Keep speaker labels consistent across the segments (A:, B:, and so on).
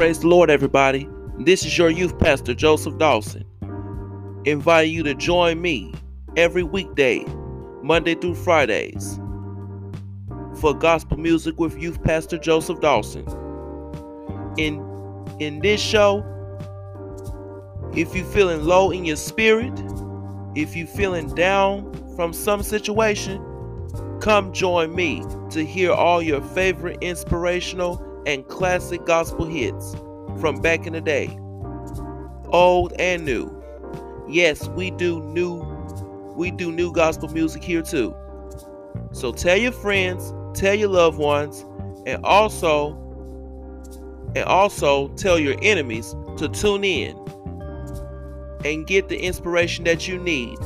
A: Praise the Lord, everybody. This is your youth pastor, Joseph Dawson, inviting you to join me every weekday, Monday through Fridays, for gospel music with youth pastor Joseph Dawson. In in this show, if you're feeling low in your spirit, if you're feeling down from some situation, come join me to hear all your favorite inspirational and classic gospel hits from back in the day, old and new. Yes, we do new we do new gospel music here too. So tell your friends, tell your loved ones, and also and also tell your enemies to tune in and get the inspiration that you need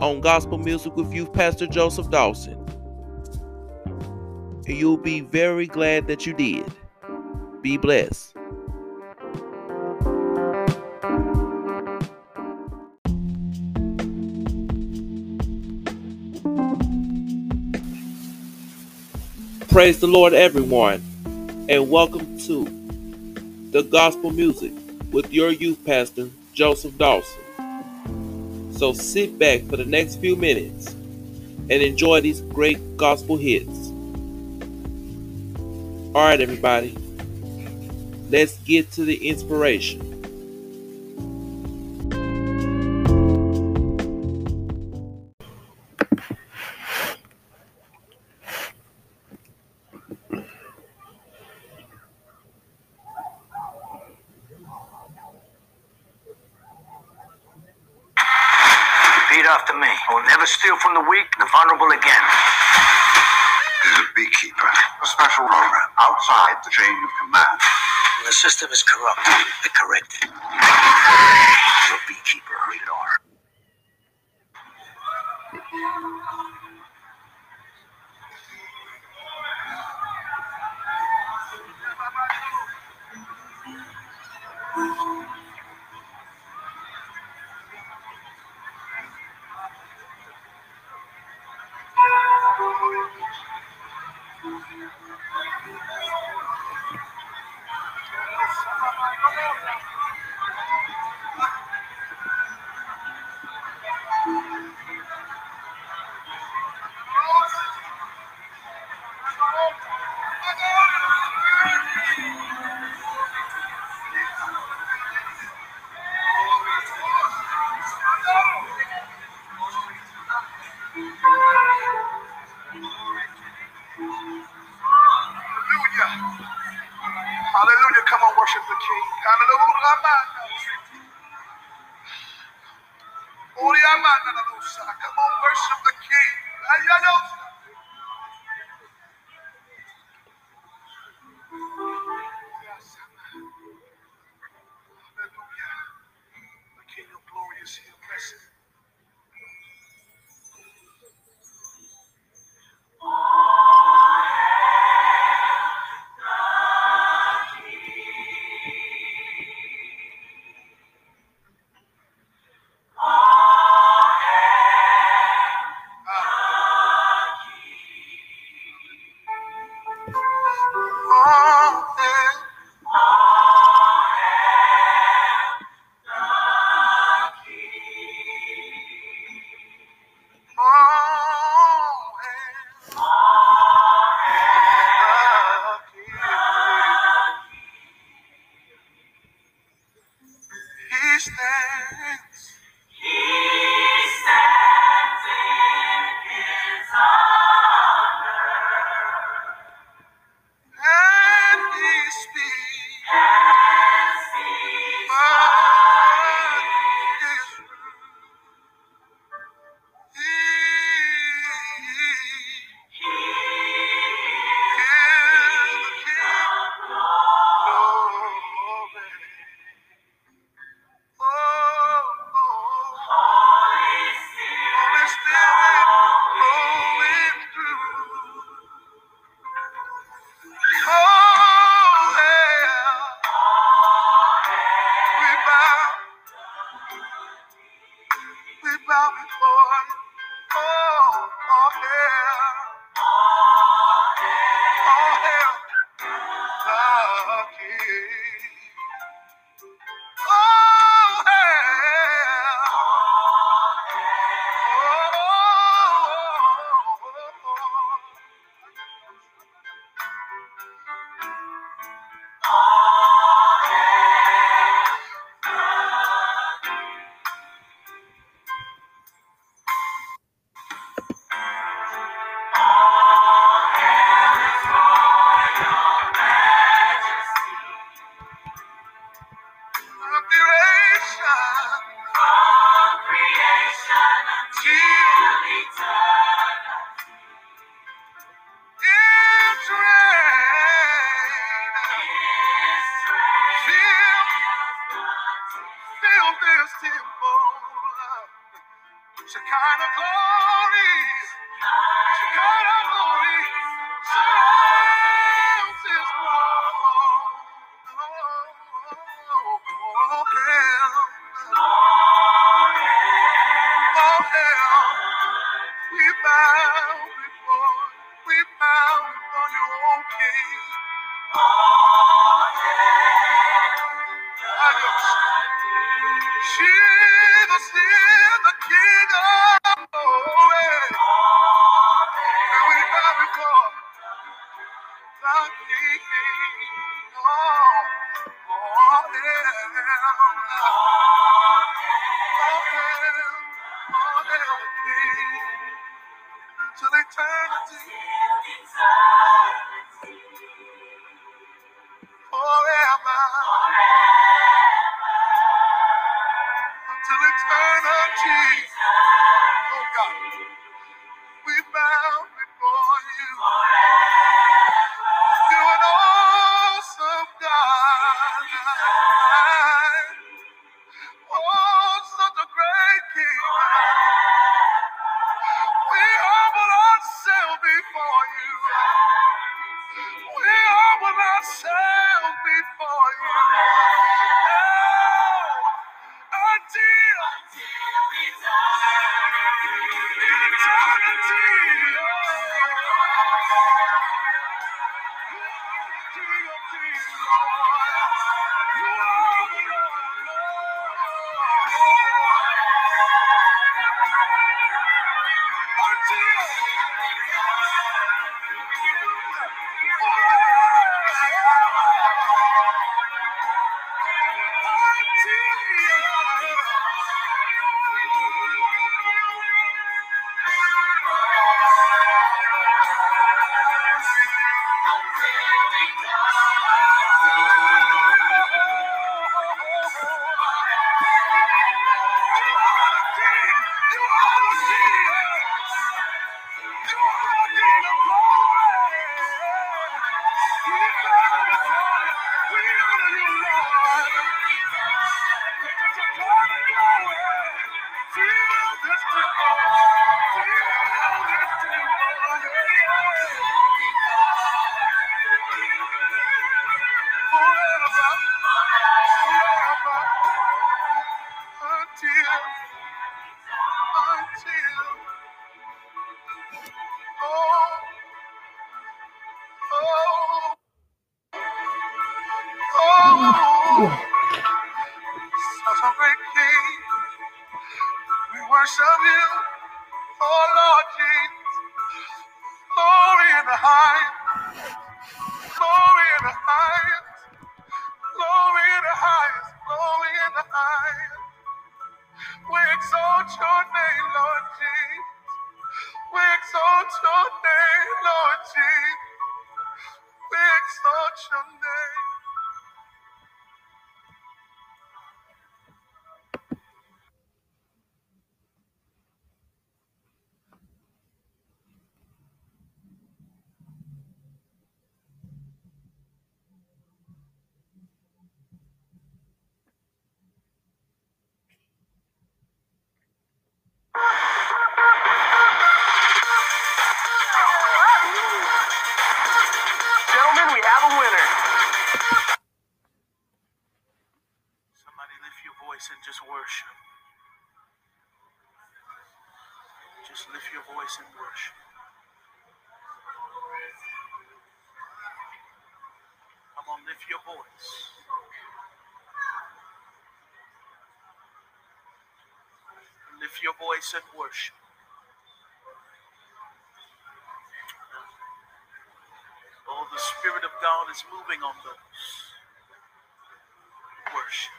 A: on gospel music with youth pastor Joseph Dawson. You'll be very glad that you did. Be blessed. Praise the Lord, everyone, and welcome to the gospel music with your youth pastor, Joseph Dawson. So sit back for the next few minutes and enjoy these great gospel hits. All right, everybody, let's get to the inspiration.
B: Repeat after me. I will never steal from the weak, the vulnerable again.
C: is a beekeeper, a special program outside the chain of command.
B: When the system is corrupt, they correct it. You're beekeeper, rated R.
C: Hallelujah. Come on, worship the King. show you. Bush. Oh, the Spirit of God is moving on those worship.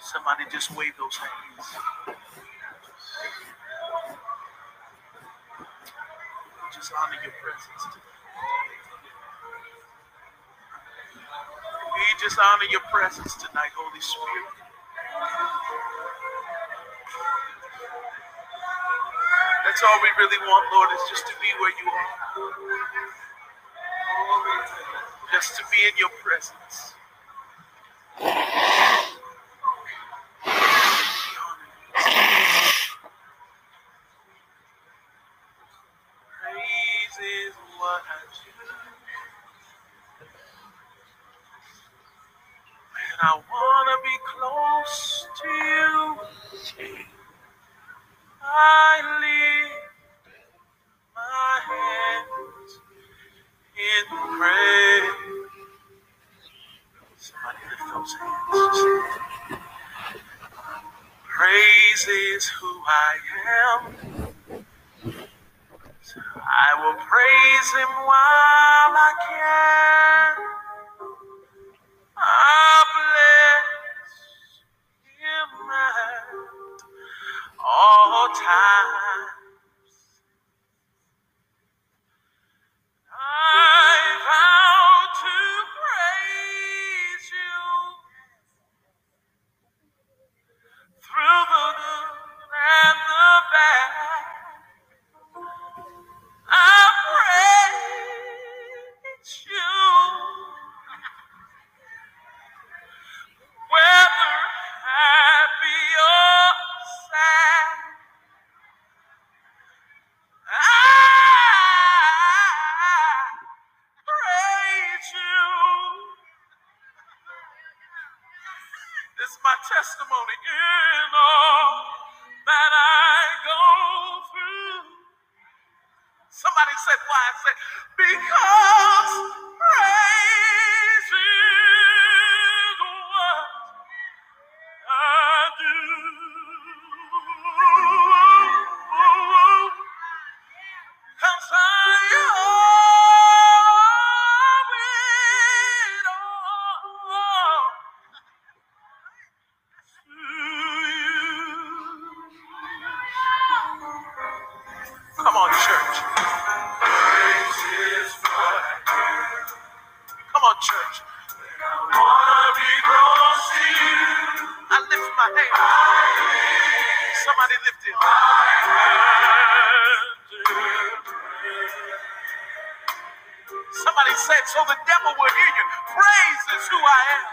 C: Somebody just wave those hands. Just honor your presence today.
D: Honor your presence tonight, Holy Spirit. That's all we really want, Lord, is just to be where you are. Just to be in your presence. church. I wanna be close to you. I lift my hand. Somebody lift it. Somebody said, so the devil will hear you. Praise is who I am.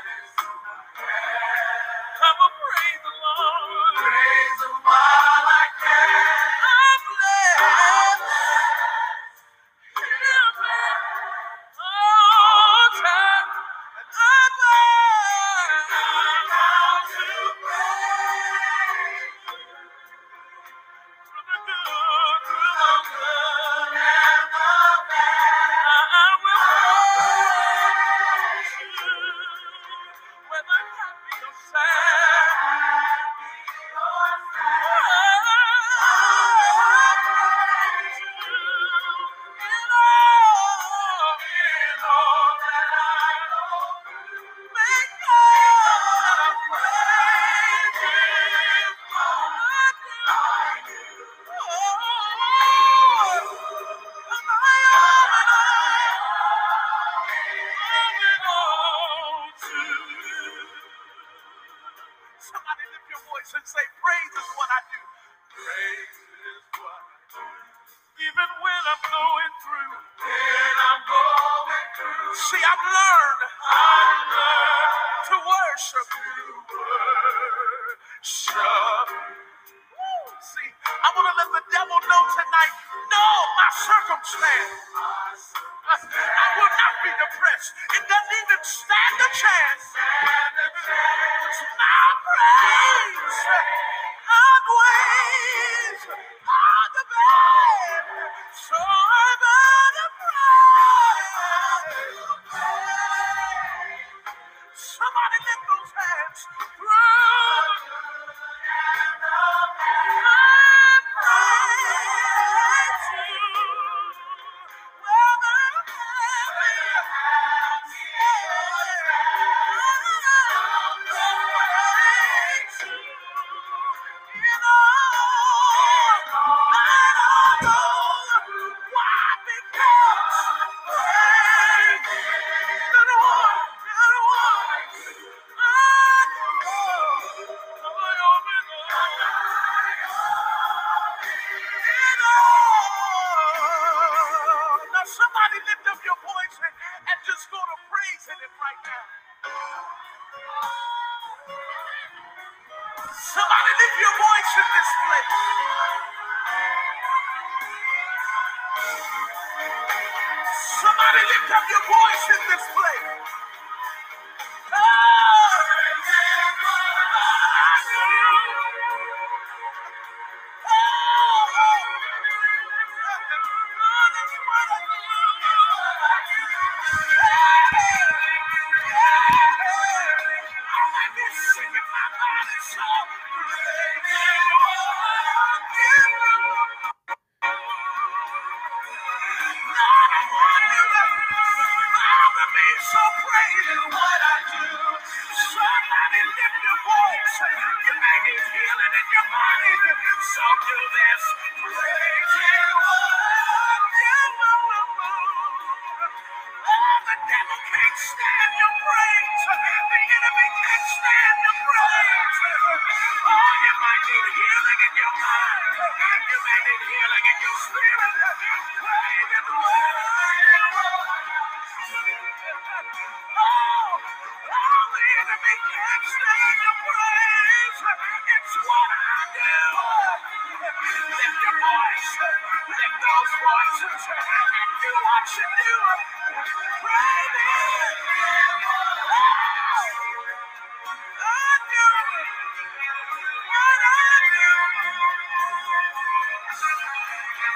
D: Does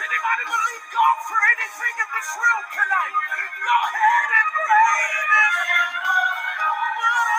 D: anybody believe God for anything in this room tonight? Go ahead and Him.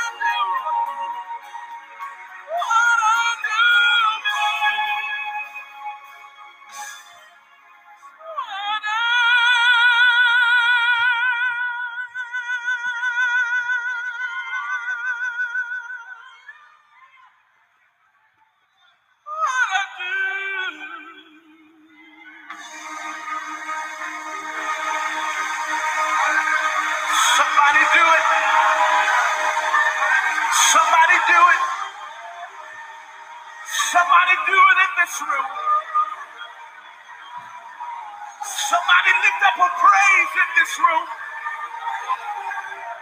D: This room.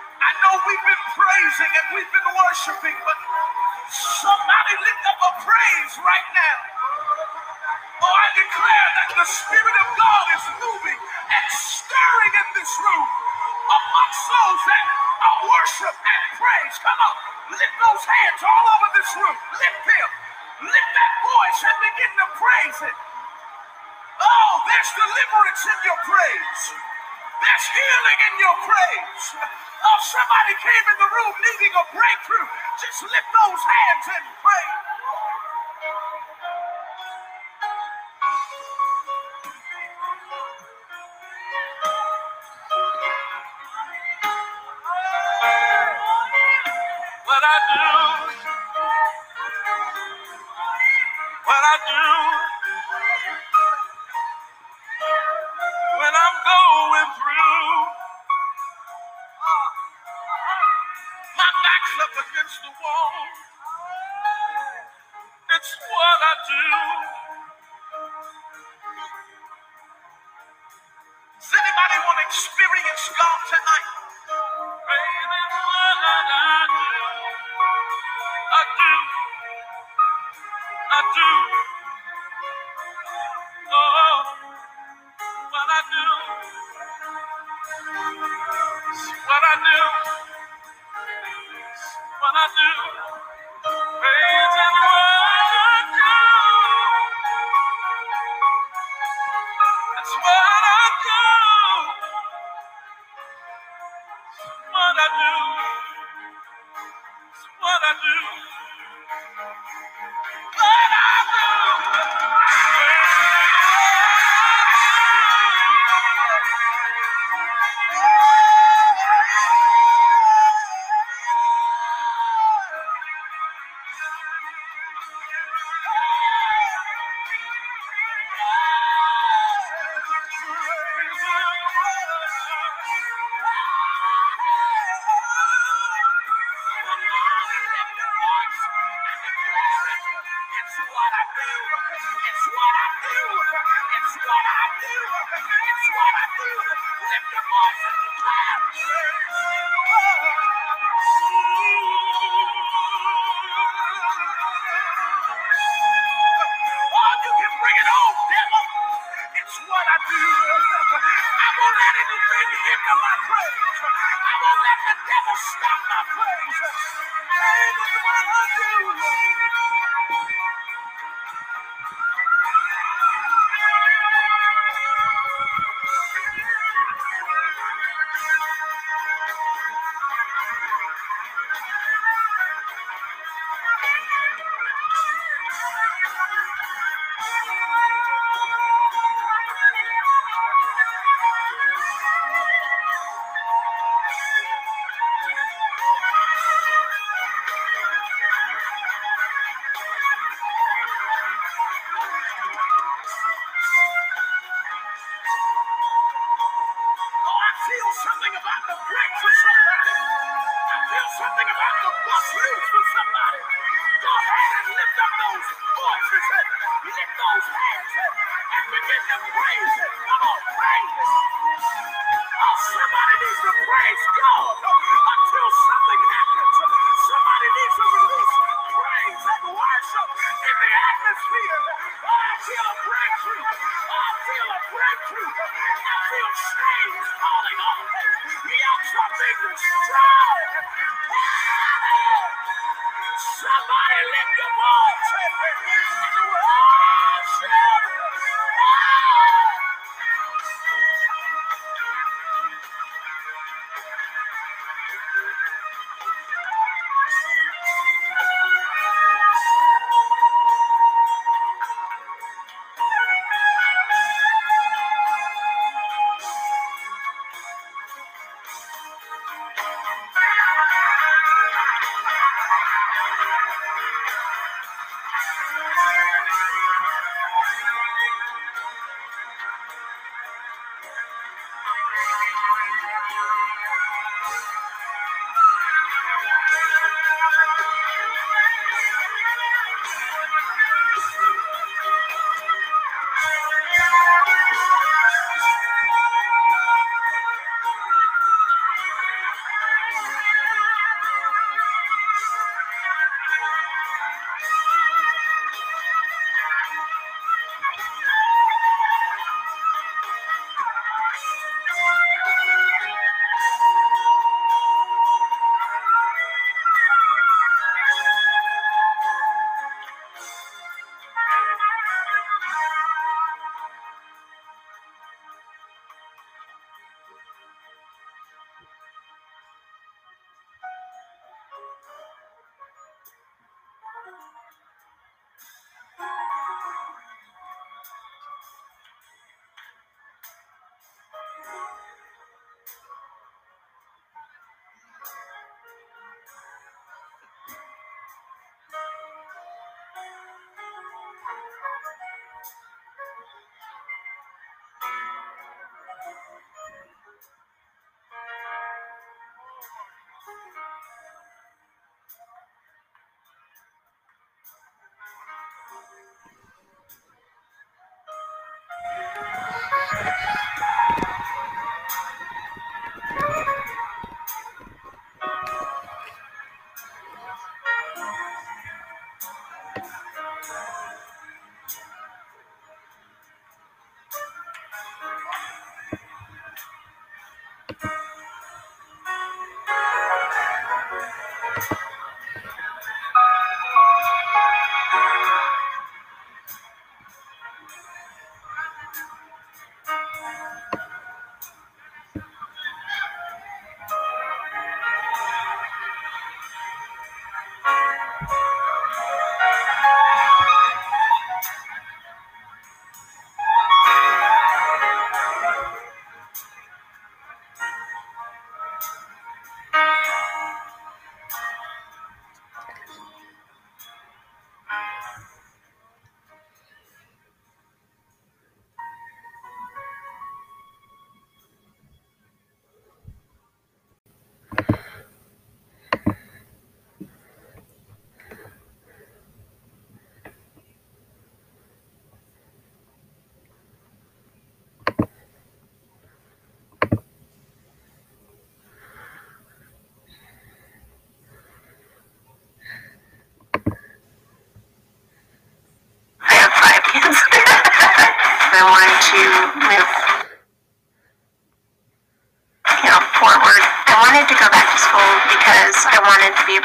D: I know we've been praising and we've been worshiping, but somebody lift up a praise right now. Oh, I declare that the Spirit of God is moving and stirring in this room amongst those that are worship and praise. Come on, lift those hands all over this room. Lift them. Lift that voice and begin to praise it. Oh, there's deliverance in your praise. Healing in your praise. Oh, somebody came in the room needing a breakthrough. Just lift those hands and pray. Something about to bust loose for somebody. Go ahead and lift up those voices and lift those hands and, and begin to praise Him. Come on, praise Him. Oh, somebody needs to praise God until something happens. Somebody needs to release praise and worship in the atmosphere. Oh, I feel a breakthrough. Oh, I feel a breakthrough. I feel chains falling off. Yokes are being destroyed. Somebody lift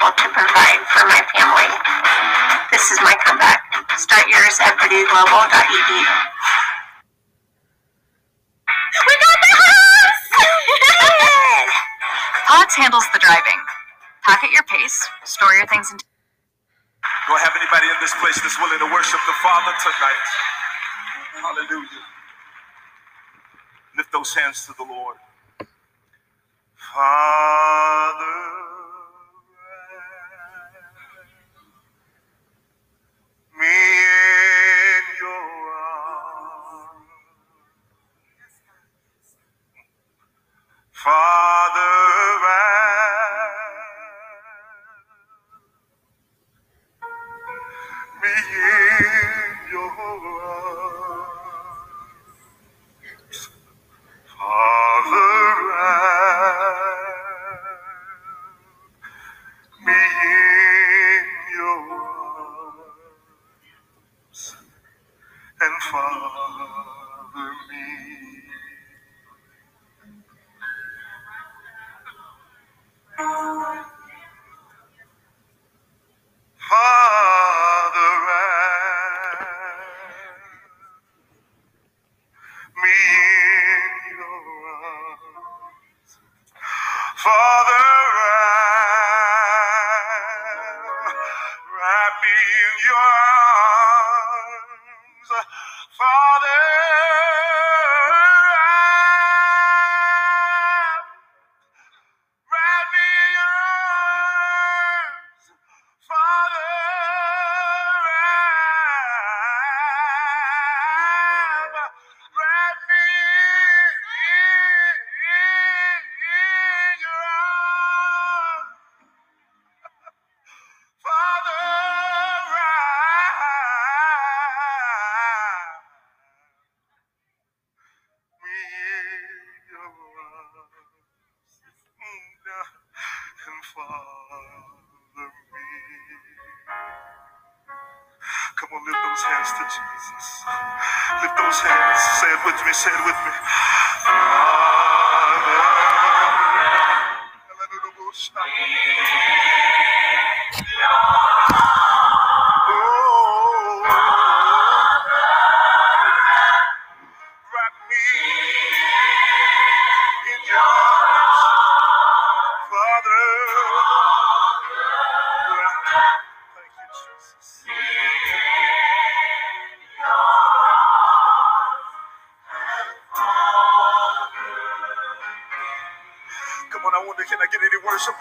E: able to provide for my family. This is my comeback. Start yours at purdueglobal.edu. We got the house!
F: Pods handles the driving. Pocket your pace, store your things in
G: Do I have anybody in this place that's willing to worship the Father tonight? Hallelujah. Lift those hands to the Lord. Father, Father,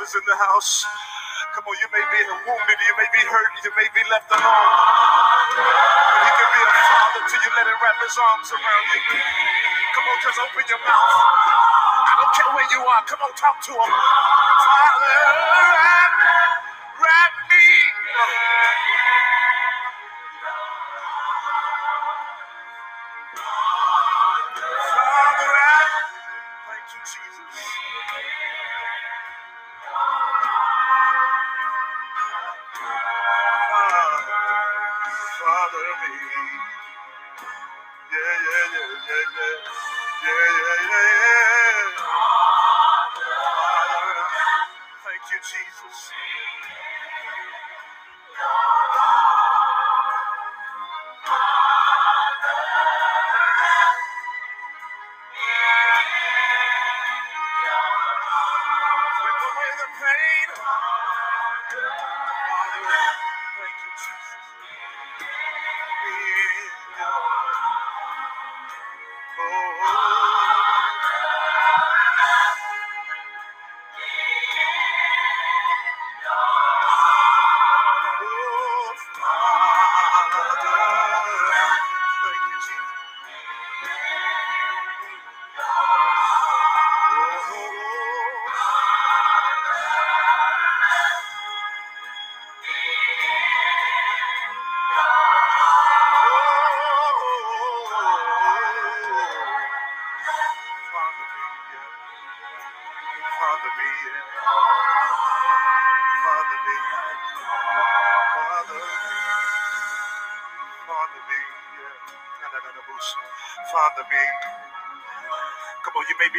G: worshipers in the house? Come on, you may be wounded, you may be hurt, you may be left alone. But he can be a father till you let him wrap his arms around you. Come on, just open your mouth. I don't care where you are. Come on, talk to him. Father,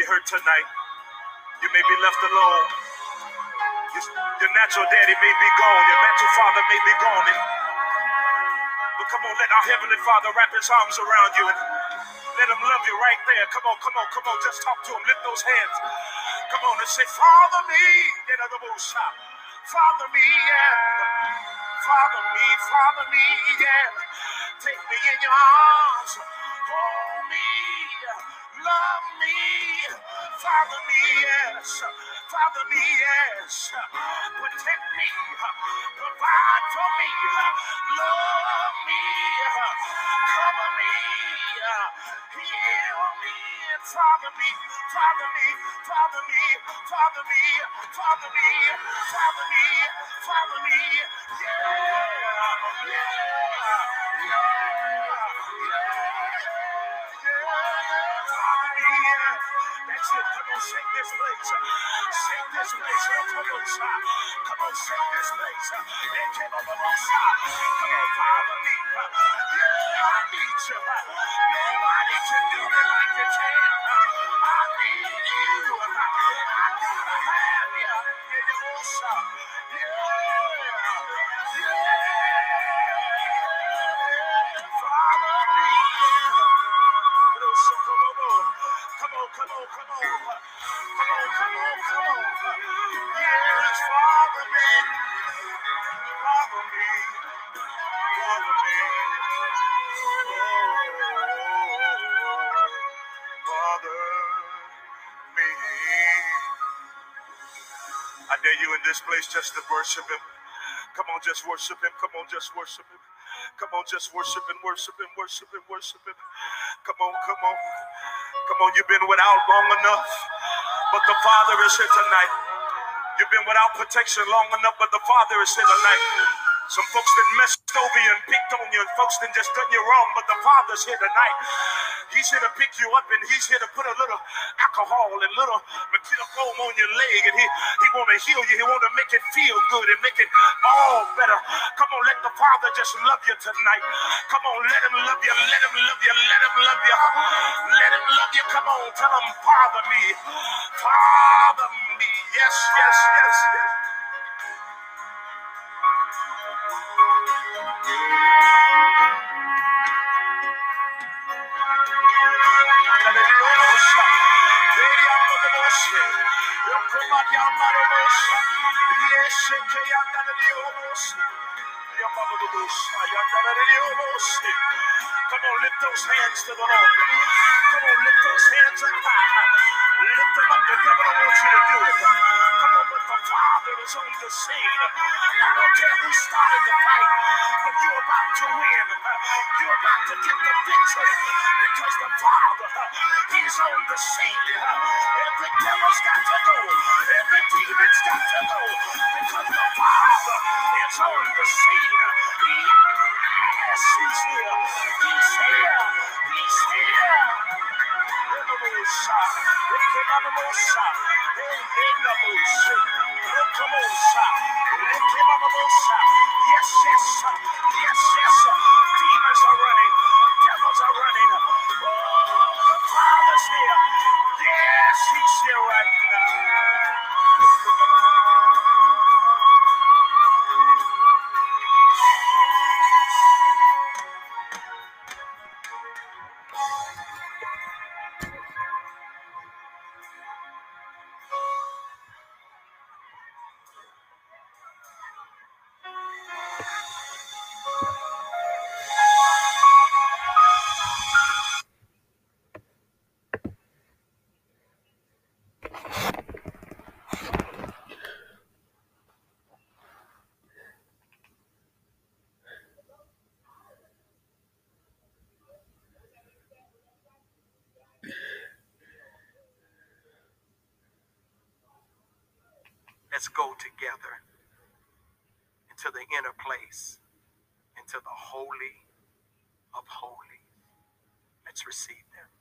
G: be hurt tonight. You may be left alone. Your, your natural daddy may be gone. Your natural father may be gone. And, but come on, let our heavenly Father wrap his arms around you and let him love you right there. Come on, come on, come on. Just talk to him. Lift those hands. Come on and say, Father me. Get out of the shop. Father me, yeah. Father me, Father me, yeah. Take me in your arms. Hold me. Love me. Father me, yes. Father me, yes. Protect me. Provide for me. Love me. Cover me. Heal me. Father me. Father me. Father me. Father me. Father me. Father me. Father me. Yeah. Yeah. Yeah. That's it. Come on, shake this place. Shake this place. Come on, stop. Come on, shake this place. And give them a little stop. Come on, follow me. Yeah, I need you. Nobody can do me like you can. I need you. I gotta have you. Yeah, you this place just to worship him. Come on, just worship him. Come on, just worship him. Come on, just worship and worship and worship and worship him. Come on, come on. Come on, you've been without long enough. But the Father is here tonight. You've been without protection long enough, but the Father is here tonight. Some folks that messed over you and picked on you, and folks that just done you wrong, but the Father's here tonight. He's here to pick you up, and He's here to put a little alcohol and little foam on your leg, and He He want to heal you. He want to make it feel good and make it all better. Come on, let the Father just love you tonight. Come on, let Him love you. Let Him love you. Let Him love you. Let Him love you. Come on, tell Him, Father me, Father me. Yes, yes, yes, yes. Come on, lift those hands to the Lord. Come on, lift those hands up high. Lift them up. The devil don't want you to do it. Come on, but the Father is on the scene. I don't care who started the fight, but you're about to win. You're about to get the victory because the Father, He's on the scene. Every devil's got to go. Every demon's got to go because the Father is on the scene. Yes, He's here. He's here. He's here. Yes, yes. Yes, yes. Let's go together into the inner place, into the holy of holies. Let's receive them.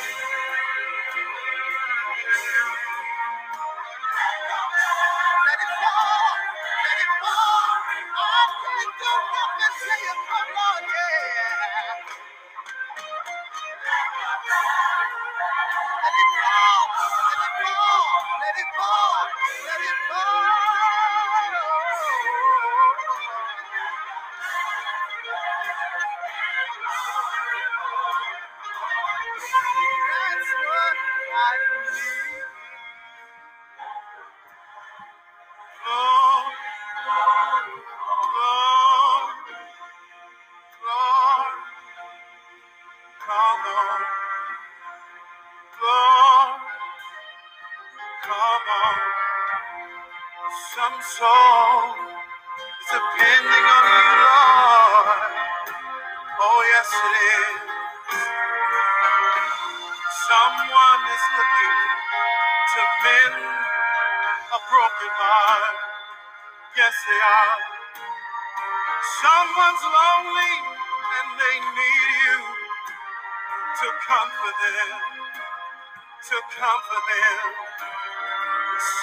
G: よいしょ。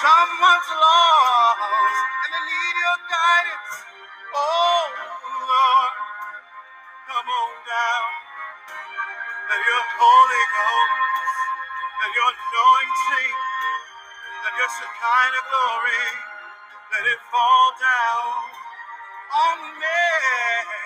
G: Someone's lost and they need your guidance. Oh Lord, come on down. Let your Holy Ghost, let your anointing, let your kind of glory, let it fall down on me.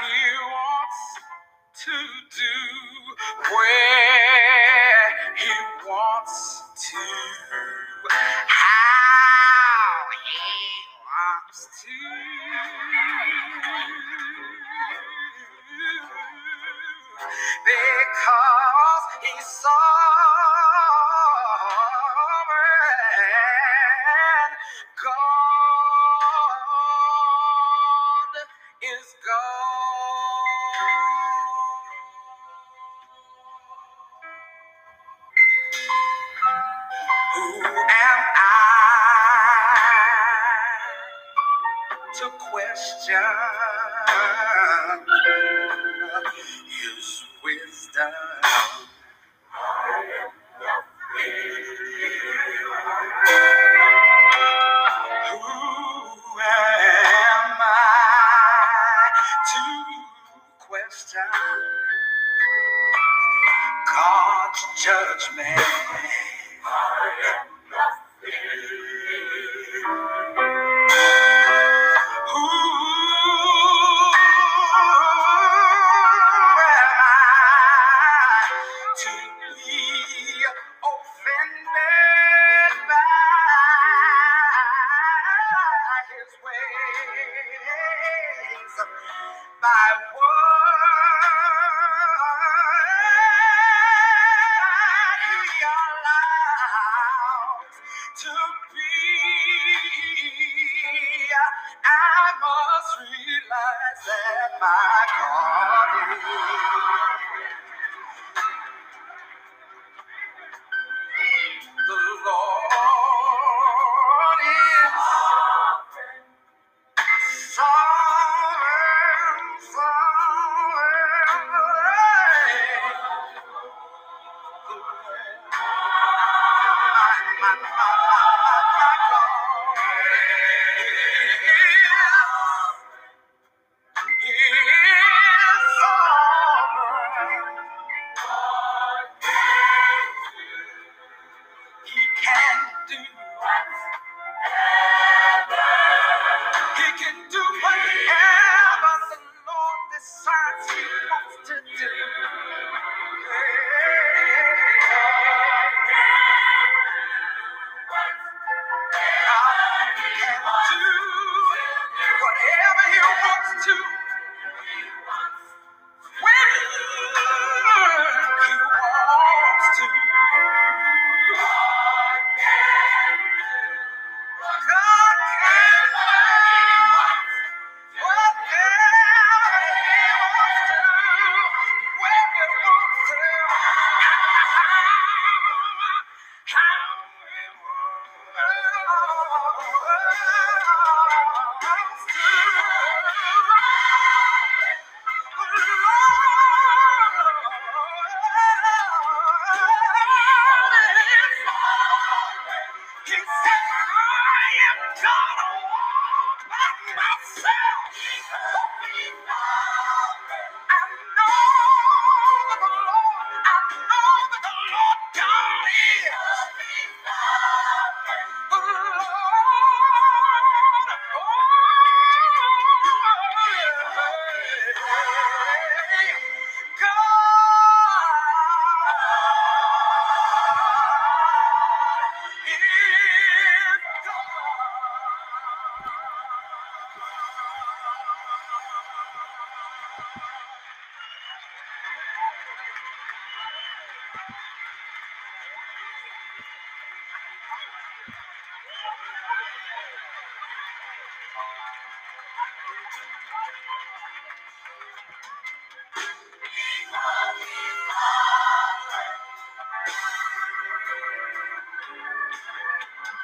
H: he wants to do, where he wants to, how he wants to. Because he saw.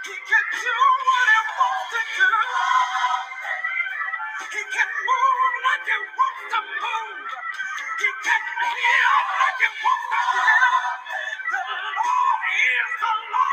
H: He can do
C: what he wants to do. He can move like he wants to move. He can heal like he wants to heal. The Lord is the Lord.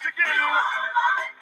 C: again.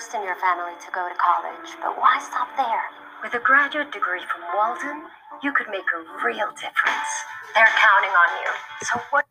I: first in your family to go to college, but why stop there? With a graduate degree from Walden, you could make a real difference. They're counting on you. So what?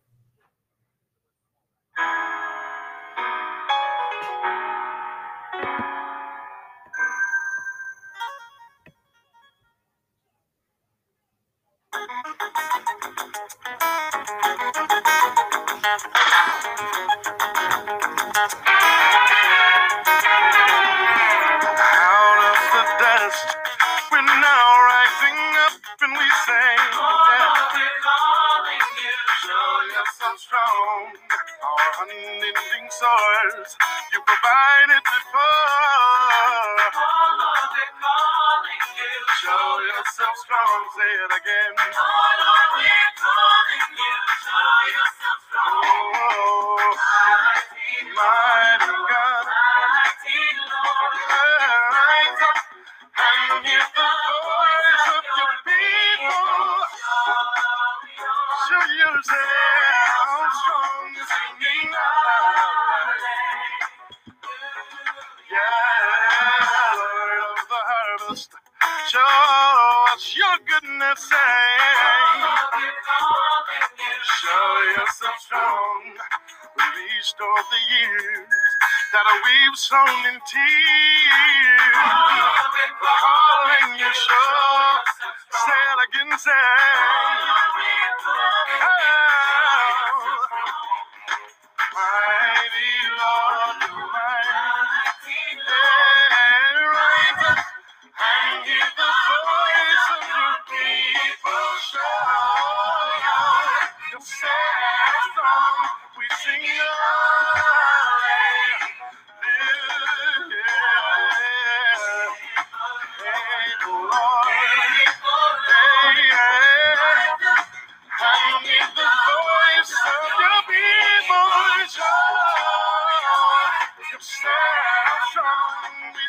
C: sown in tears.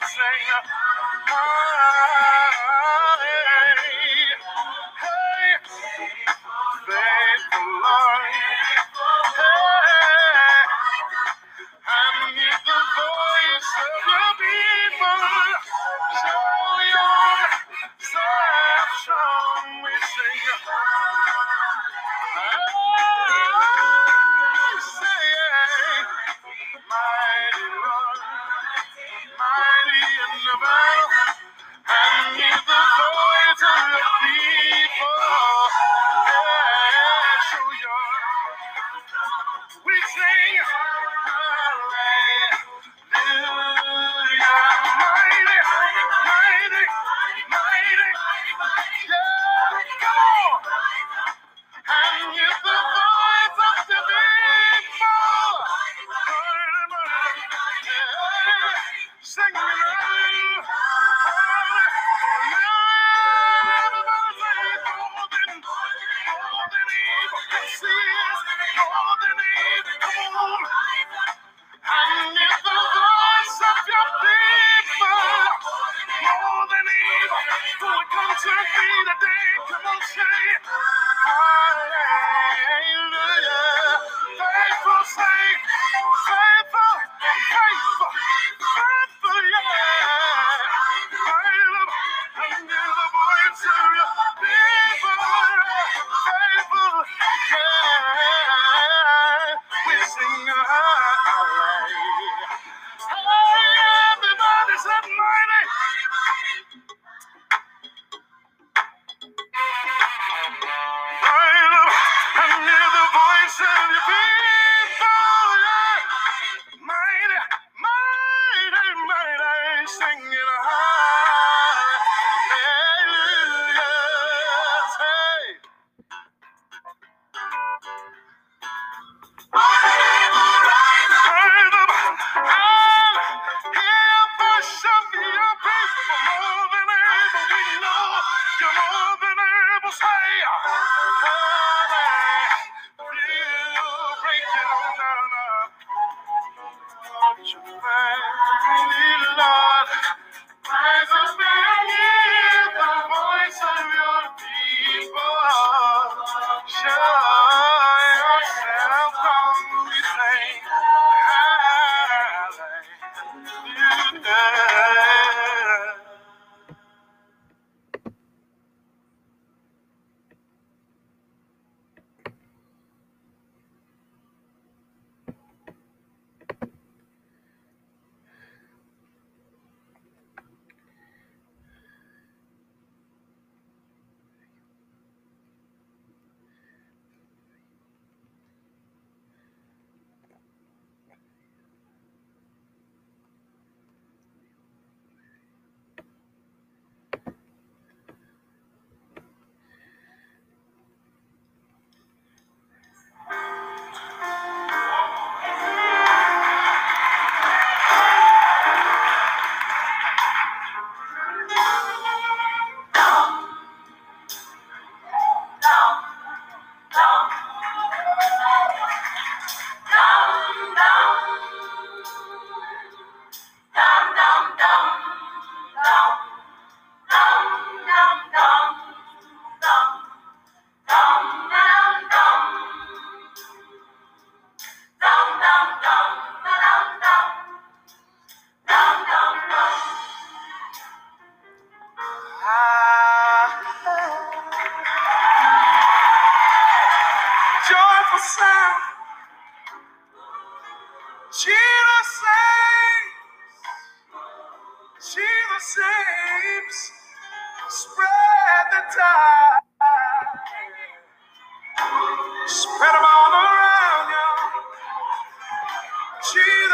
C: sing.
G: Oh. Uh,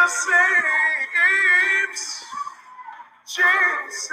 G: Saves. Jesus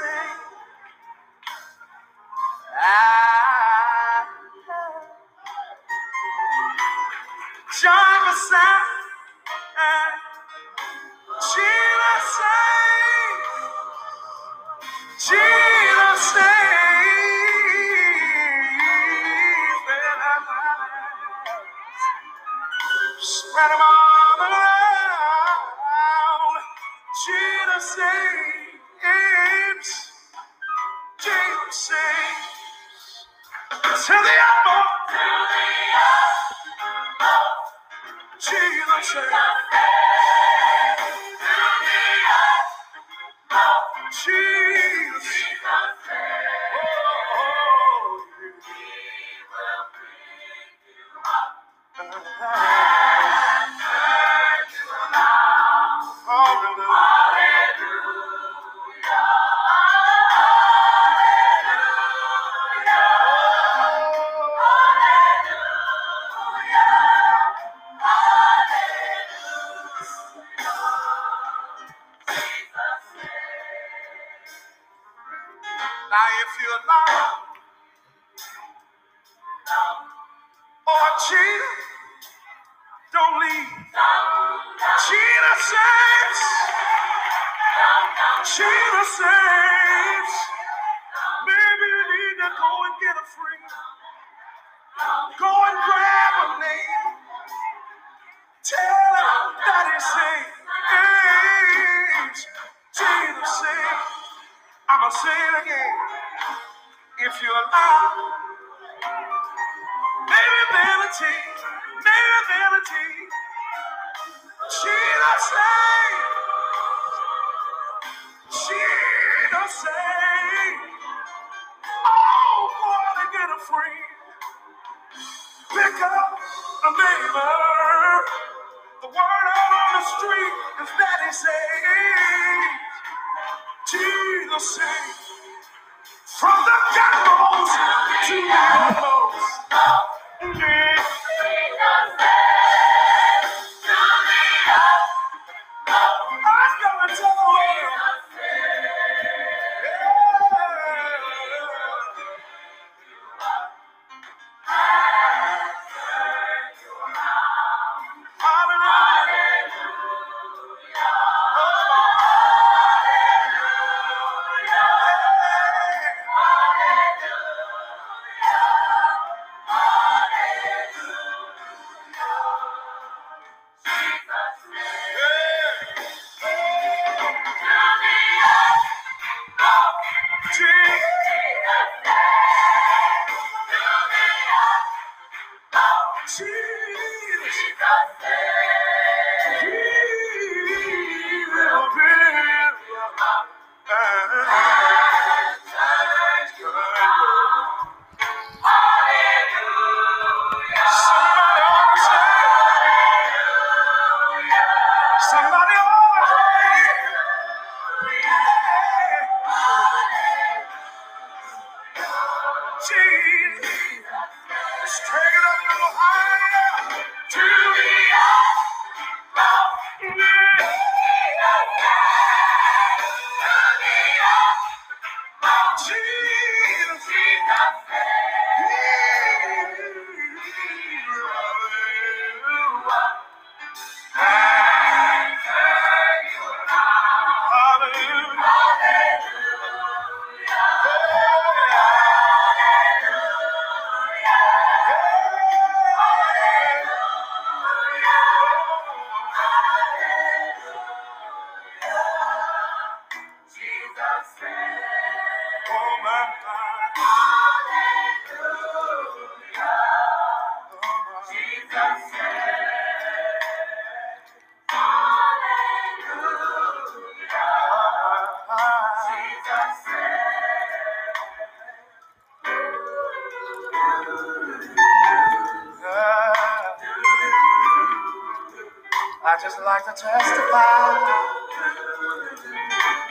G: like to testify.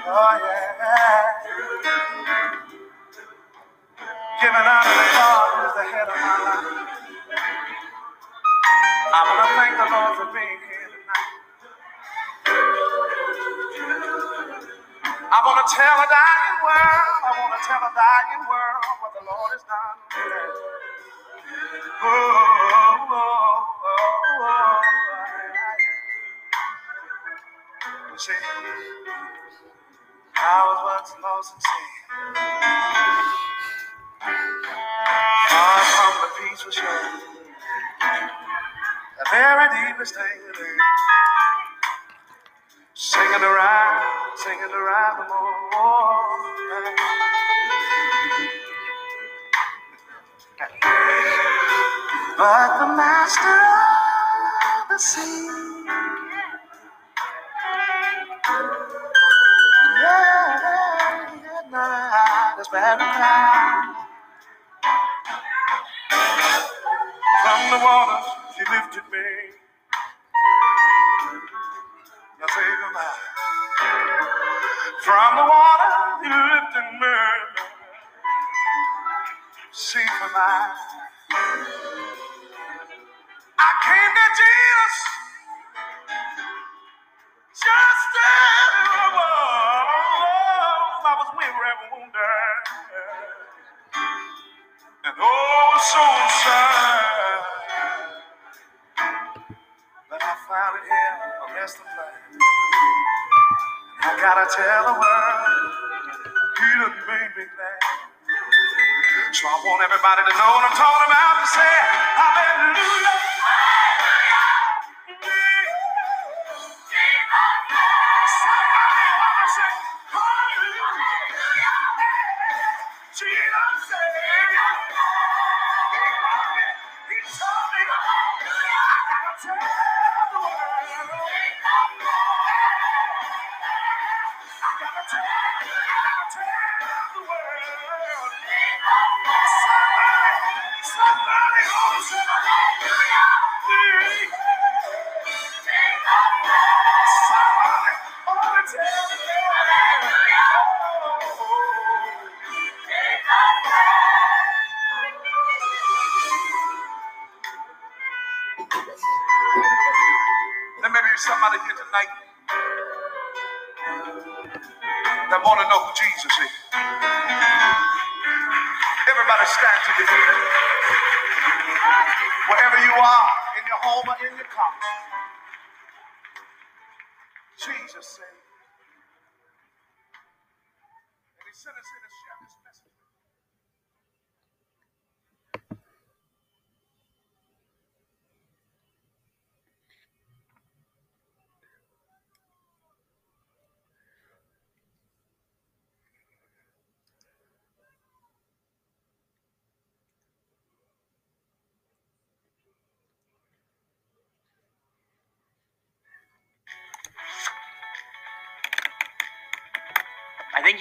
G: Oh, yeah. Everybody to know what I'm talking about.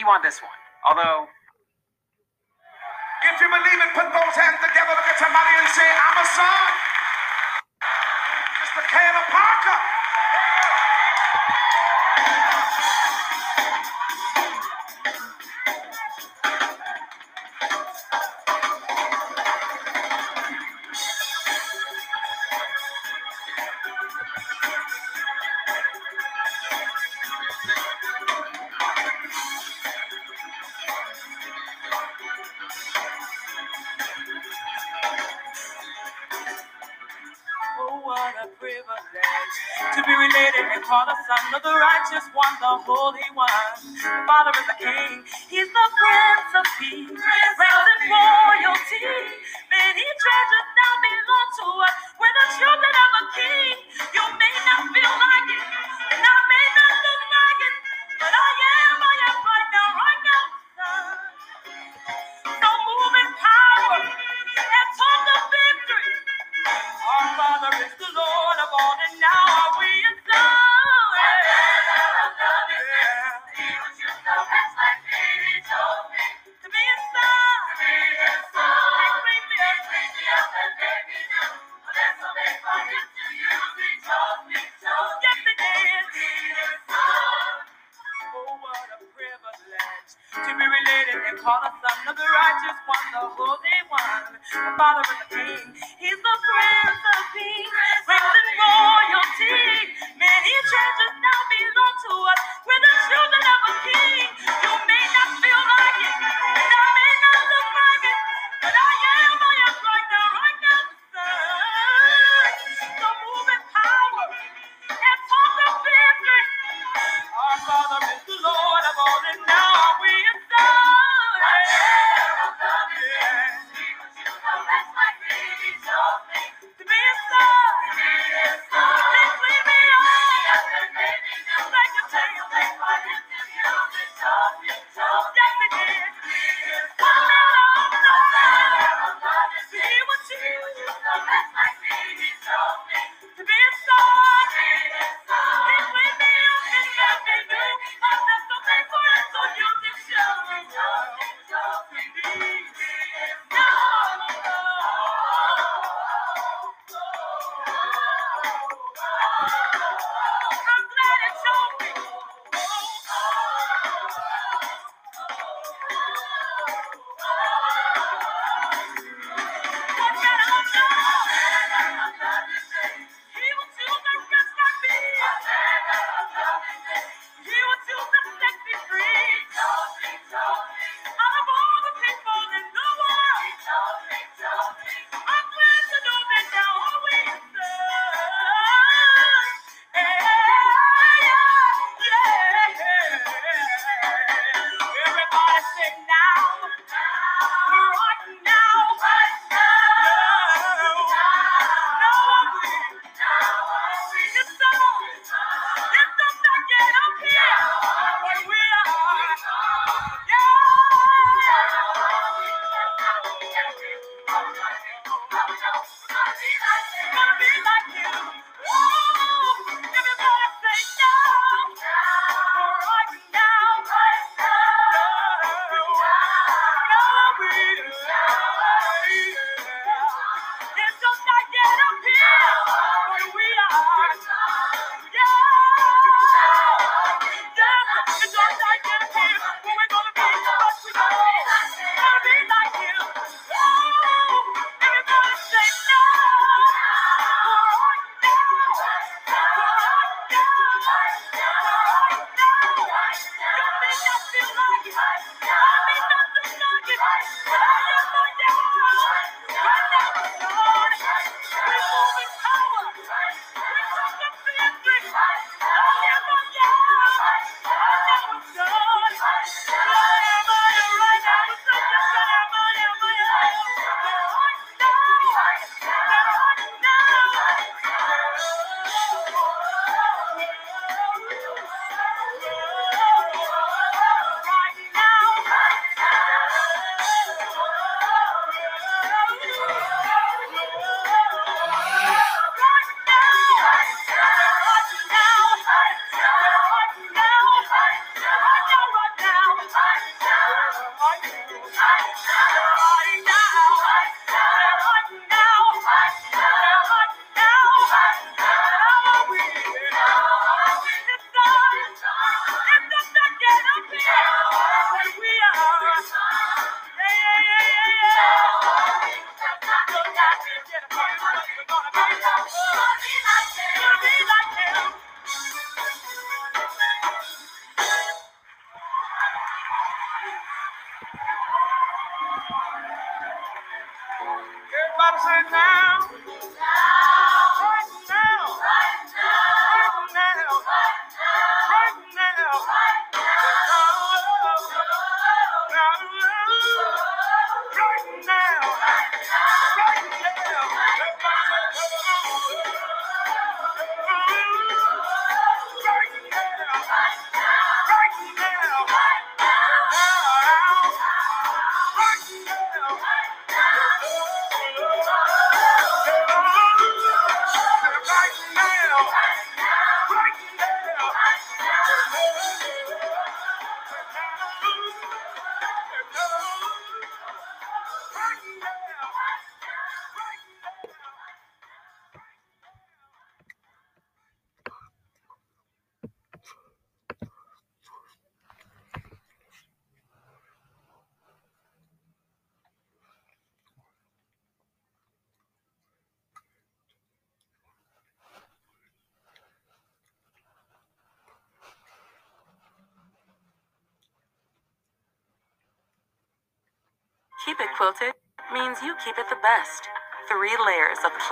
G: you on this
J: one. Although.
G: If you believe it, put those hands together, look at somebody and say, I'm a son.
K: created and called the Son of the Righteous One, the Holy One. The Father is the King, He's the Prince of Peace, Prince of royalty, many treasures.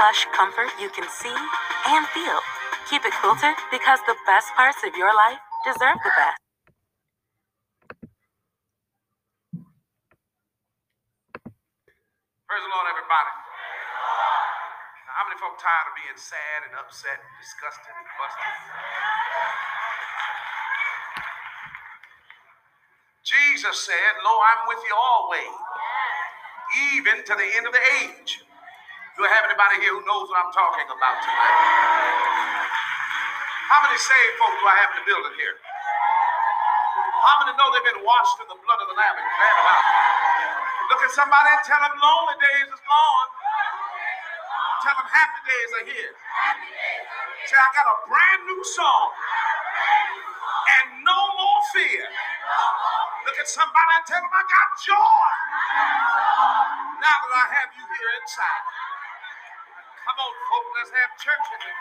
L: Plush comfort you can see and feel. Keep it quilted because the best parts of your life deserve the best.
G: Praise the Lord, everybody. Now, how many folk tired of being sad and upset and disgusted and busted? Jesus said, Lo, I'm with you always, even to the end of the age. Anybody here who knows what I'm talking about tonight? How many saved folk do I have in the building here? How many know they've been washed in the blood of the Lamb and glad about? Look at somebody and tell them lonely days is gone. Tell them happy days are here. Say, I got a brand new song and no more fear. Look at somebody and tell them I got joy now that I have you here inside. Folks, let's have church in it.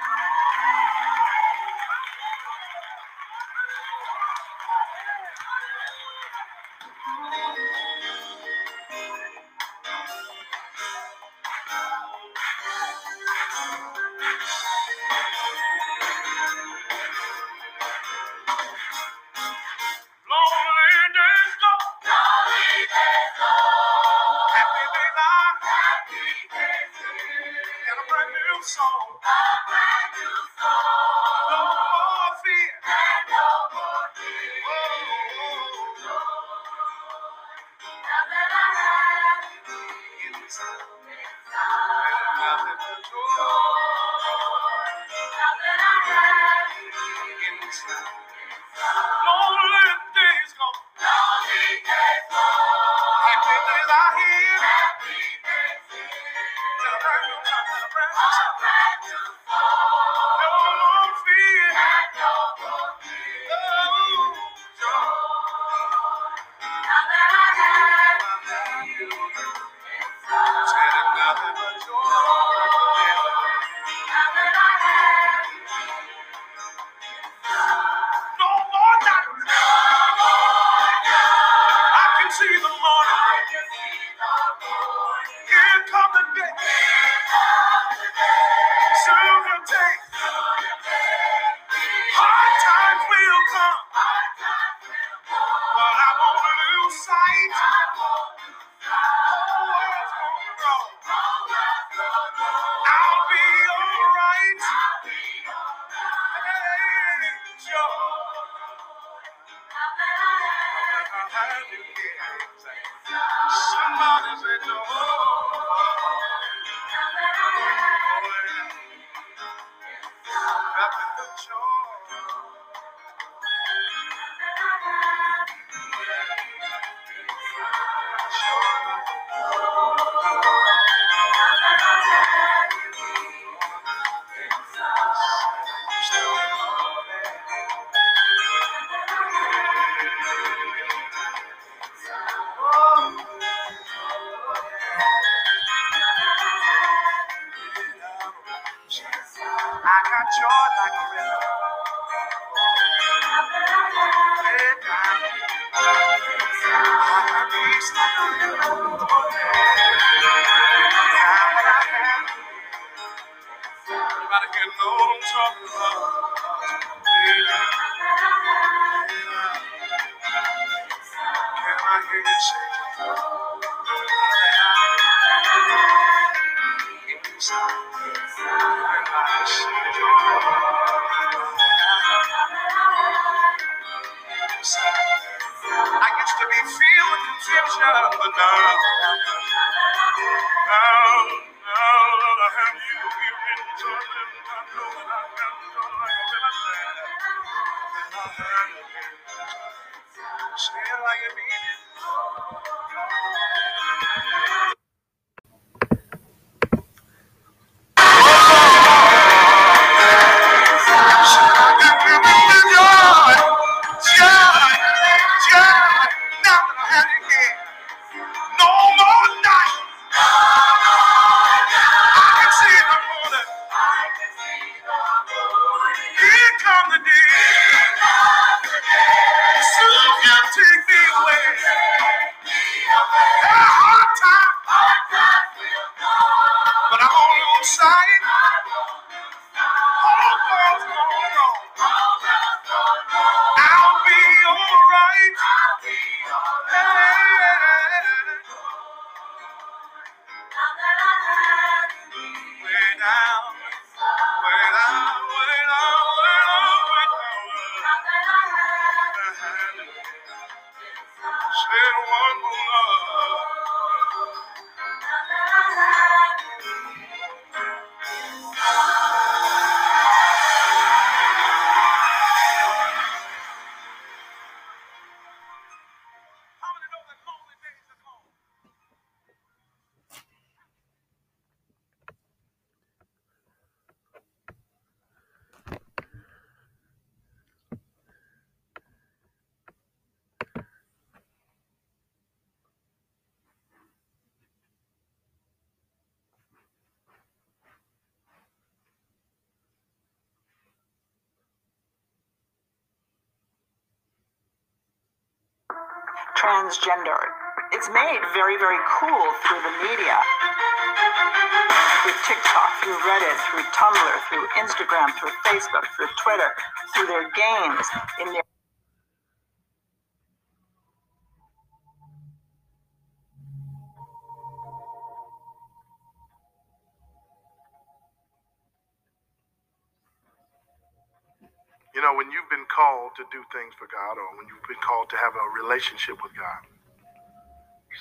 G: God
C: or when you've been called to have a relationship with God,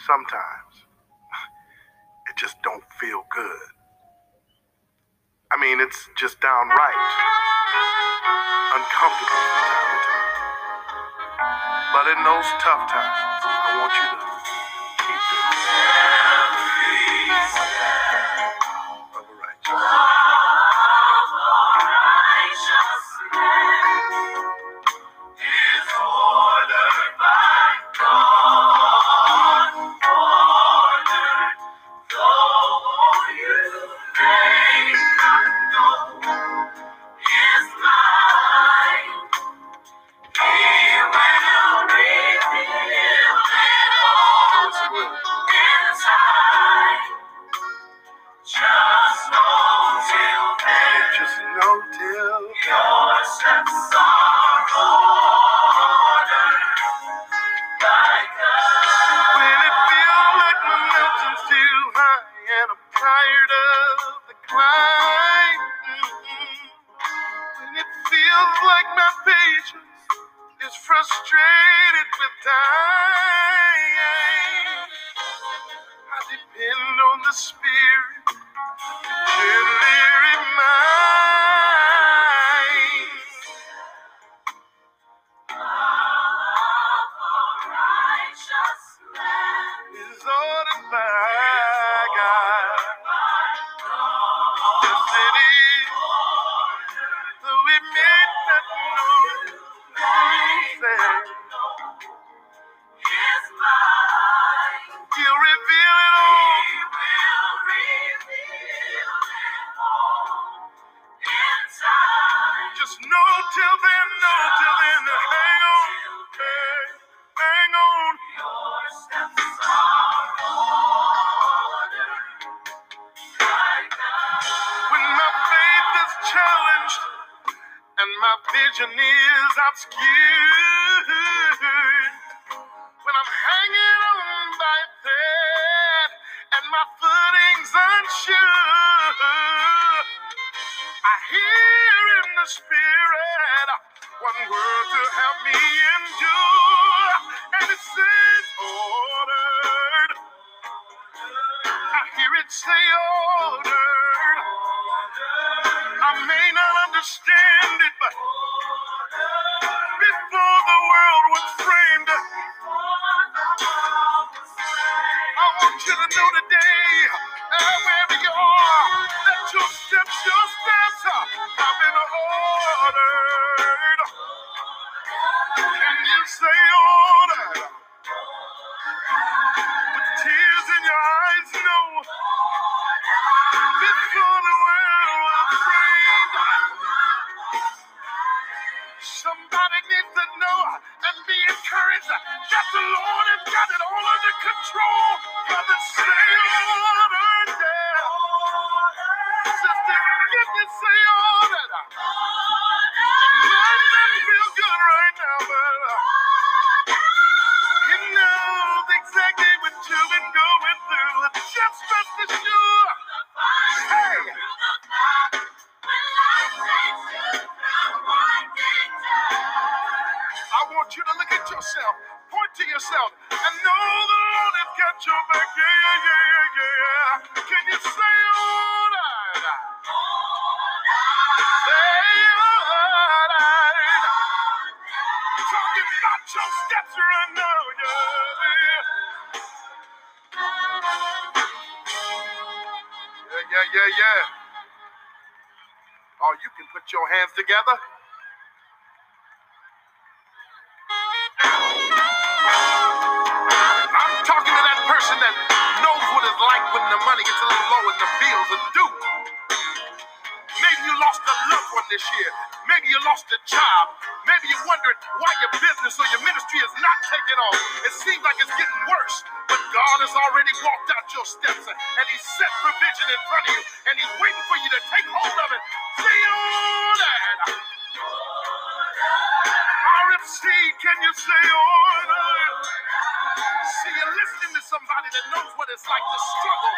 C: sometimes it just don't feel good. I mean, it's just downright uncomfortable. But in those tough times, I want you to keep it. See, you're listening to somebody that knows what it's like to struggle.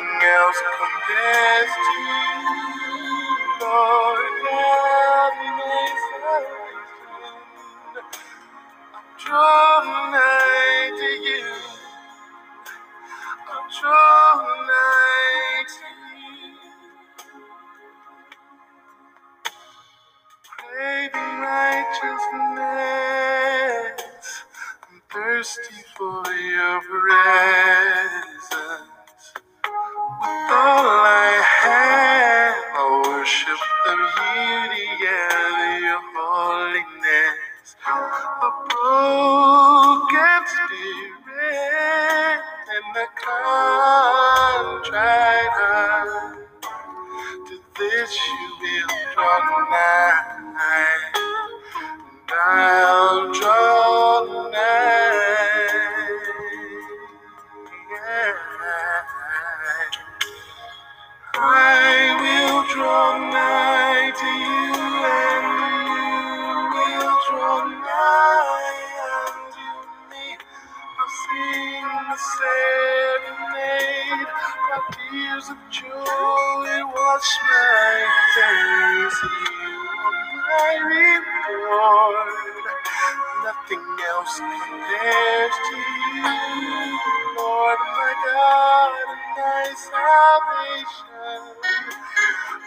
C: nothing else compares to you, Lord God. I'm drawn nigh to you. I'm drawn nigh to you. Craving righteousness, I'm thirsty for your presence. All I have, I worship the beauty of your holiness. A broken spirit and a contrite heart. To this you will draw nigh. tears of joy wash my face. You are my reward. Nothing else compares to you, Lord my God, and my salvation.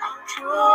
C: I'll draw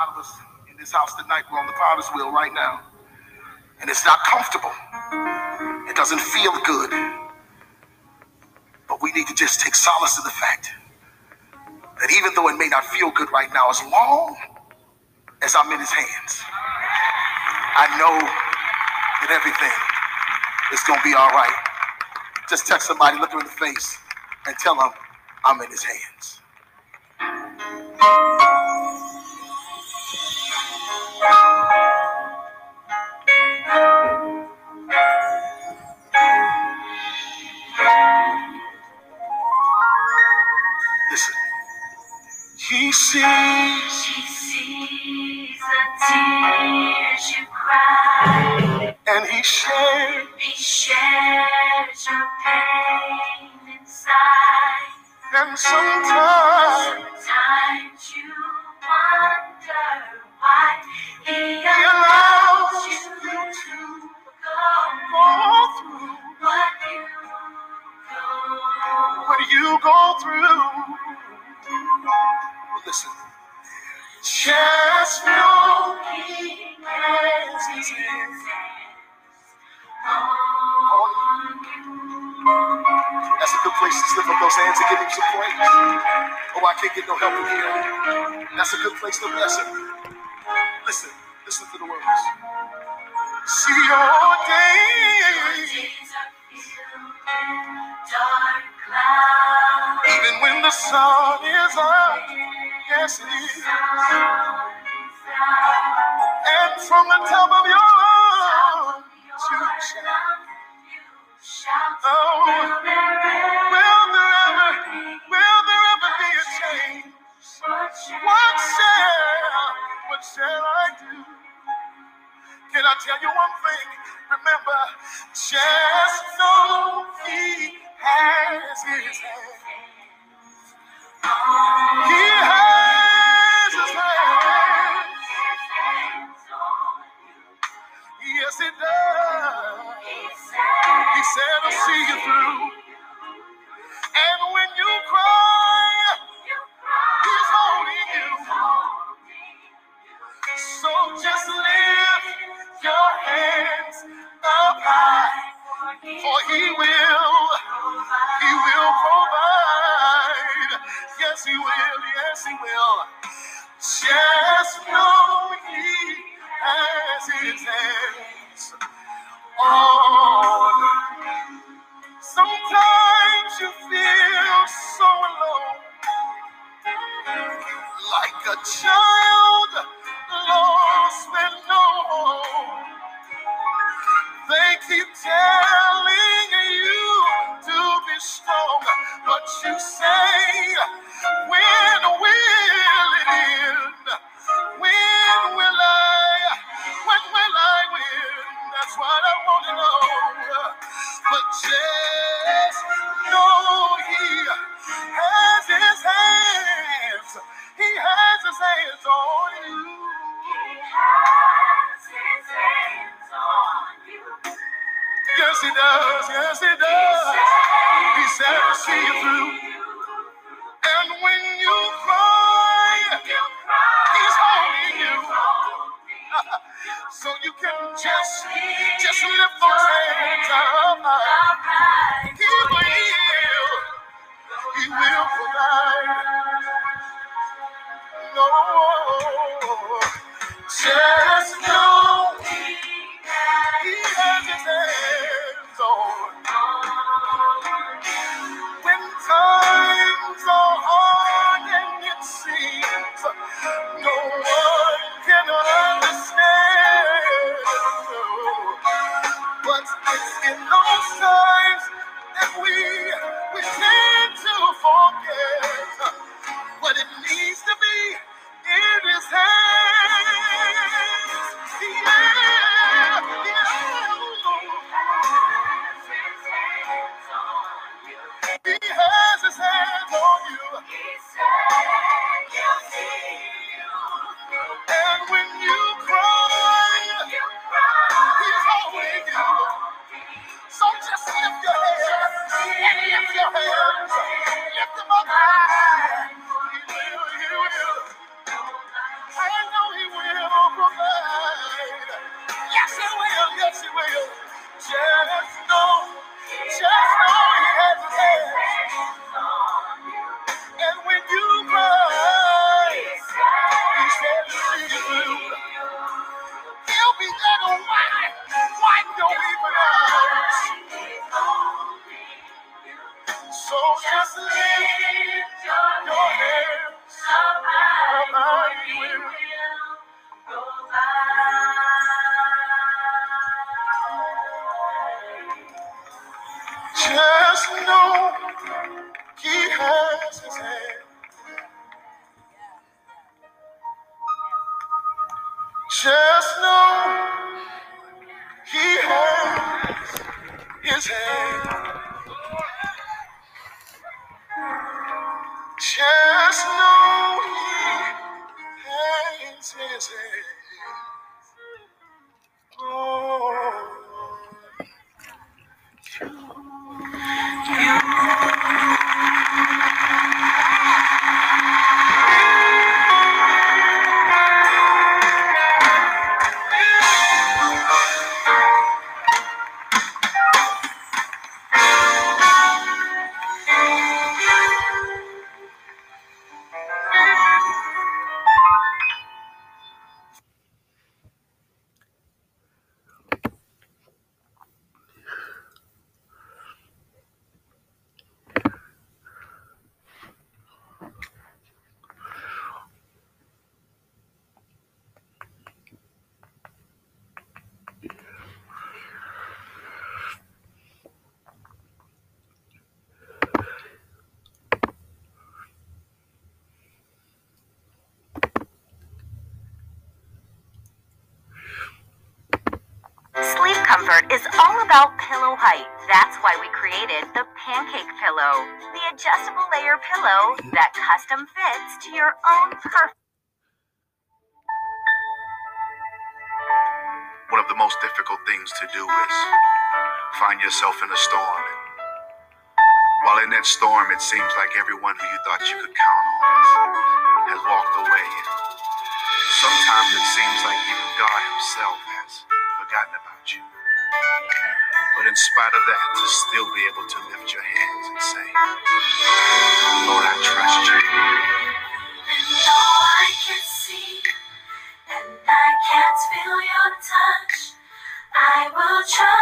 G: lot of us in this house tonight, we're on the father's wheel right now. And it's not comfortable. It doesn't feel good. But we need to just take solace in the fact that even though it may not feel good right now, as long as I'm in his hands, I know that everything is going to be all right. Just text somebody, look them in the face, and tell them I'm in his hands.
L: height. That's why we created the Pancake Pillow, the adjustable layer pillow that custom fits to your own perfect.
M: One of the most difficult things to do is find yourself in a storm. While in that storm, it seems like everyone who you thought you could count on has, has walked away. Sometimes it seems like even God Himself in spite of that, to still be able to lift your hands and say, Lord, I trust you.
N: And though I can see and I can't feel your touch, I will trust.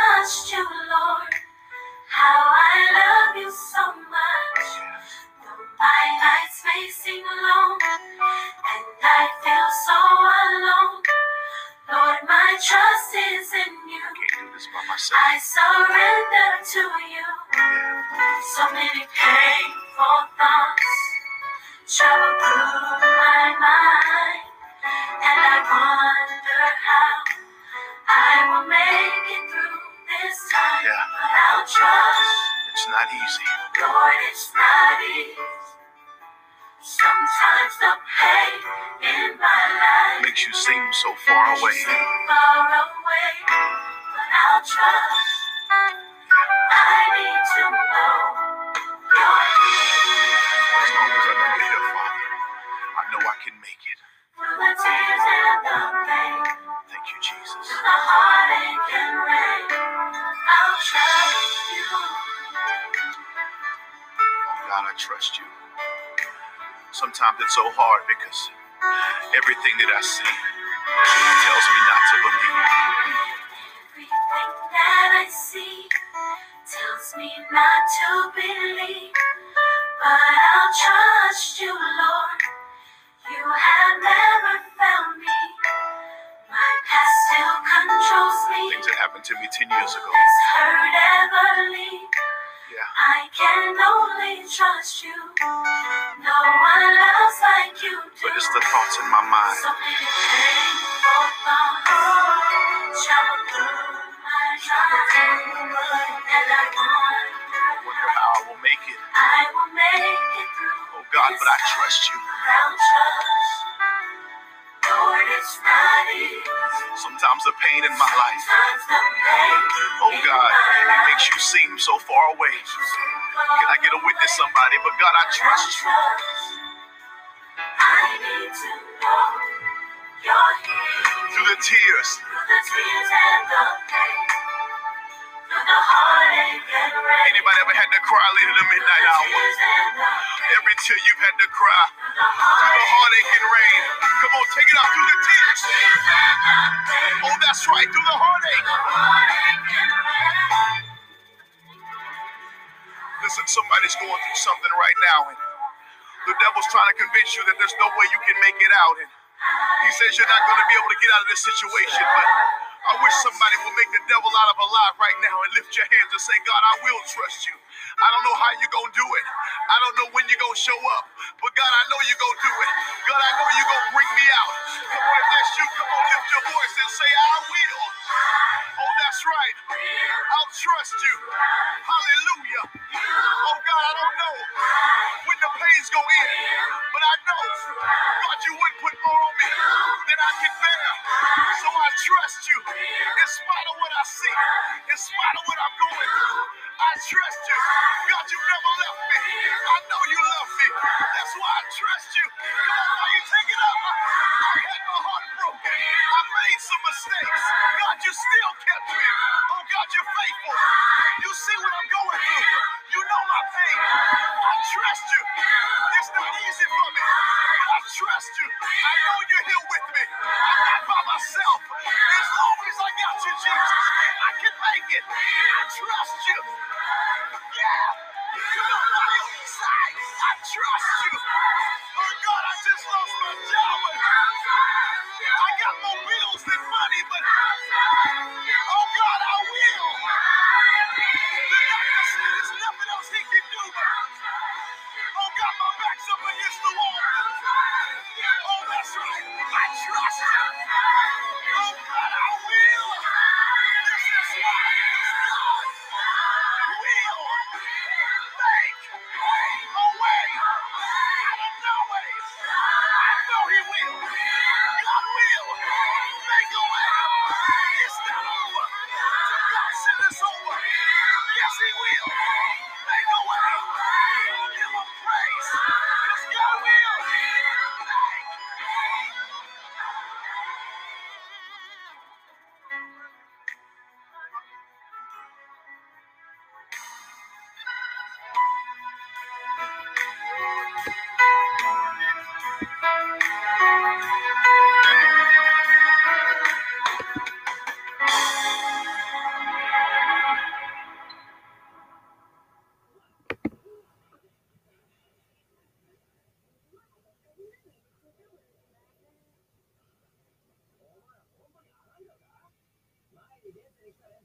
M: Far away.
N: far away, but I'll trust. I need to know you're here
M: As long as I know you're here, Father, I know I can make it.
N: through the tears and the pain,
M: Thank you, Jesus.
N: through the heartache and rain. I'll trust you.
M: Oh God, I trust you. Sometimes it's so hard because everything that I see tells me not to believe.
N: Everything that I see tells me not to believe, but I'll trust you, Lord. You have never found me. My past still controls me.
M: Things that happened to me 10 years ago.
N: This hurt ever leave.
M: Yeah.
N: I can only trust you. No one loves like you do.
M: But it's the thoughts in my mind.
N: So many painful thoughts travel through my mind, and I wonder
M: Wonder how I will make it.
N: I will make it through.
M: Oh God, but I trust you.
N: Without trust,
M: Sometimes the pain in my life,
N: Sometimes the pain
M: oh God, it makes you seem so far away. Can I get a witness, somebody? But God, I trust you.
N: I need to know you're here.
M: Through the tears,
N: Through the tears and the pain,
M: anybody ever had to cry late in the midnight hour? Every tear you've had to cry
N: through the heartache
M: and rain. Come on, take it out through the tears. Oh, that's right, through the heartache. Listen, somebody's going through something right now, and the devil's trying to convince you that there's no way you can make it out. And he says you're not going to be able to get out of this situation, but I wish somebody would make the devil out of a lie right now and lift your hands and say, God, I will trust you. I don't know how you're going to do it. I don't know when you're going to show up, but God, I know you're going to do it. God, I know you're going to bring me out. Come on, if that's you, come on, lift your voice and say, I will. Oh, that's right. I'll trust you. Hallelujah. Oh, God, I don't know when the pain's going to end, but I know, God, you wouldn't put more on me than I can bear. So I trust you in spite of what I see, in spite of what I'm going through. I trust you. God, you never left me. I know you love me. That's why I trust you. Come on, now you take it up. I had my heart I made some mistakes. God, you still kept me. Oh, God, you're faithful. You see what I'm going through. You know my pain. I trust you. It's not easy for me, but I trust you. I know you're here with me. I'm not by myself. As long as I got you, Jesus, I can make it. I trust you. Yeah. Come on, you side. I trust you. Oh God, I just lost my job. Got more bills than money, but
N: presidente, ele está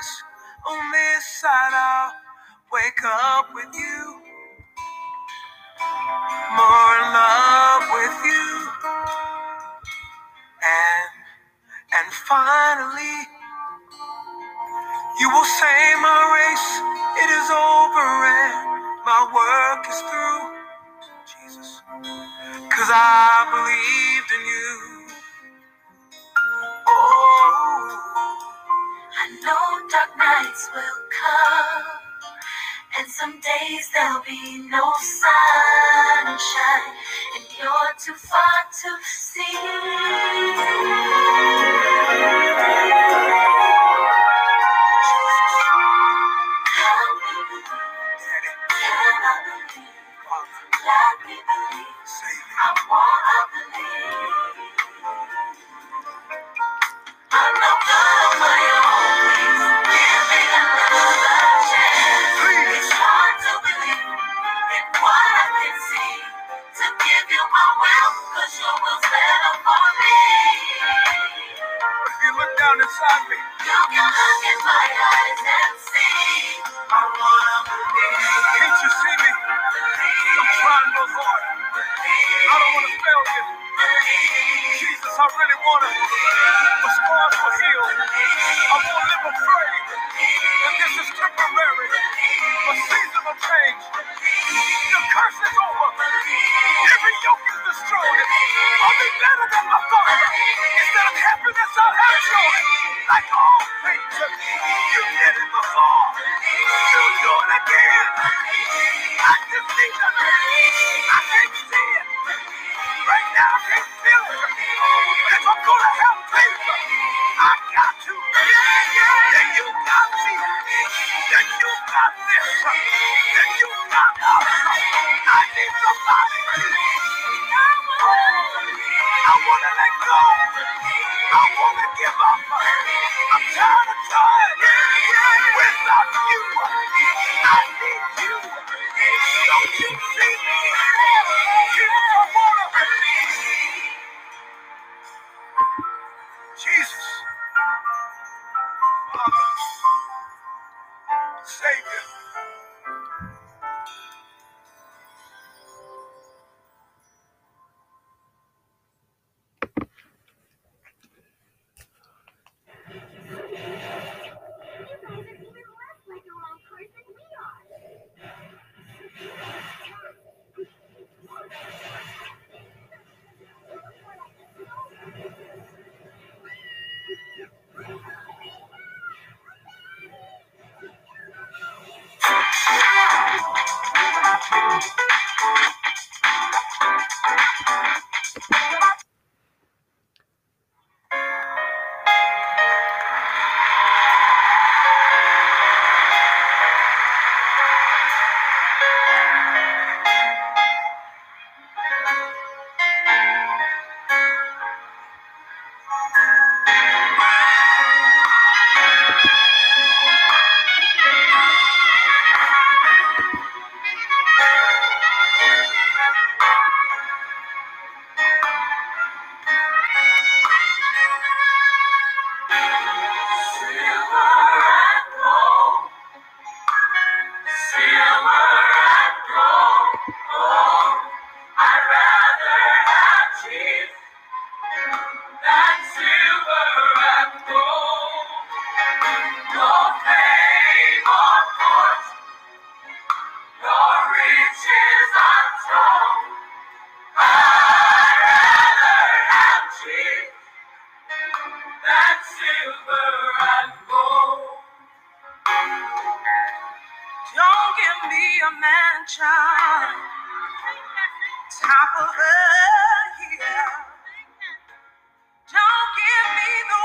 N: last on this
O: side, I'll wake up with you. More in love with you. And, and finally, you will say my race, it is over and my work is through. Jesus. Cause I believed in you.
N: nights will come, and some days there'll be no sunshine, and you're too far to see. I
K: want mansion, top of the hill. Don't give me the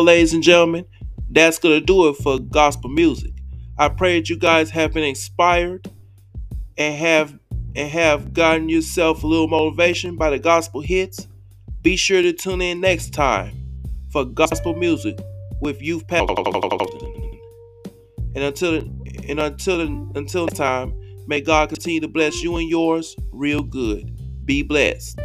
A: Well, ladies and gentlemen, that's going to do it for gospel music. I pray that you guys have been inspired and have and have gotten yourself a little motivation by the gospel hits. Be sure to tune in next time for gospel music with Youth Pastor. And until and until until time, may God continue to bless you and yours real good. Be blessed.